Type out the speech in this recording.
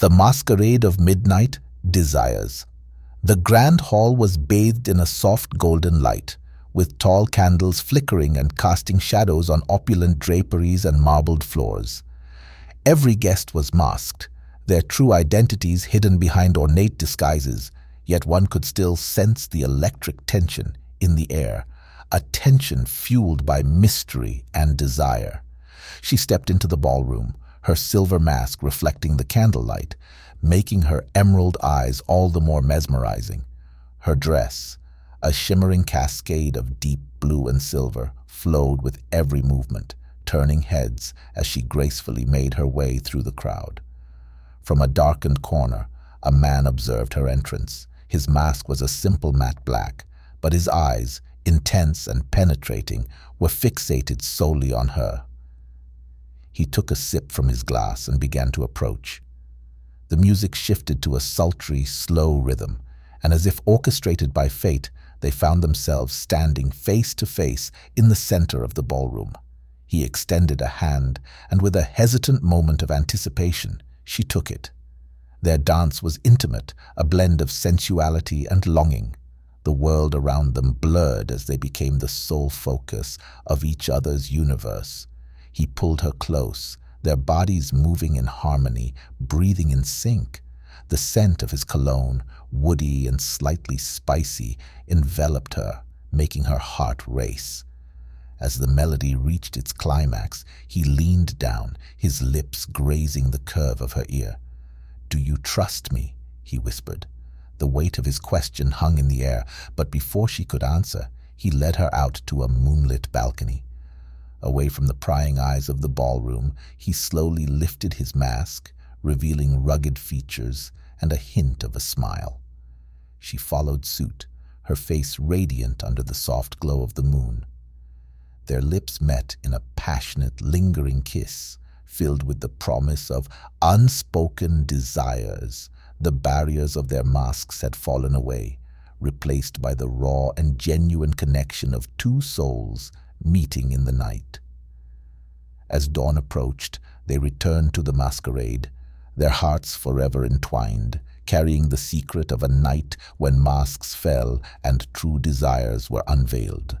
The Masquerade of Midnight Desires. The grand hall was bathed in a soft golden light, with tall candles flickering and casting shadows on opulent draperies and marbled floors. Every guest was masked, their true identities hidden behind ornate disguises, yet one could still sense the electric tension in the air, a tension fueled by mystery and desire. She stepped into the ballroom, her silver mask reflecting the candlelight, making her emerald eyes all the more mesmerizing. Her dress, a shimmering cascade of deep blue and silver, flowed with every movement, turning heads as she gracefully made her way through the crowd. From a darkened corner, a man observed her entrance. His mask was a simple matte black, but his eyes, intense and penetrating, were fixated solely on her. He took a sip from his glass and began to approach. The music shifted to a sultry, slow rhythm, and as if orchestrated by fate, they found themselves standing face to face in the center of the ballroom. He extended a hand, and with a hesitant moment of anticipation, she took it. Their dance was intimate, a blend of sensuality and longing. The world around them blurred as they became the sole focus of each other's universe. He pulled her close, their bodies moving in harmony, breathing in sync. The scent of his cologne, woody and slightly spicy, enveloped her, making her heart race. As the melody reached its climax, he leaned down, his lips grazing the curve of her ear. Do you trust me? he whispered. The weight of his question hung in the air, but before she could answer, he led her out to a moonlit balcony. Away from the prying eyes of the ballroom, he slowly lifted his mask, revealing rugged features and a hint of a smile. She followed suit, her face radiant under the soft glow of the moon. Their lips met in a passionate, lingering kiss, filled with the promise of unspoken desires. The barriers of their masks had fallen away, replaced by the raw and genuine connection of two souls meeting in the night. As dawn approached, they returned to the masquerade, their hearts forever entwined, carrying the secret of a night when masks fell and true desires were unveiled.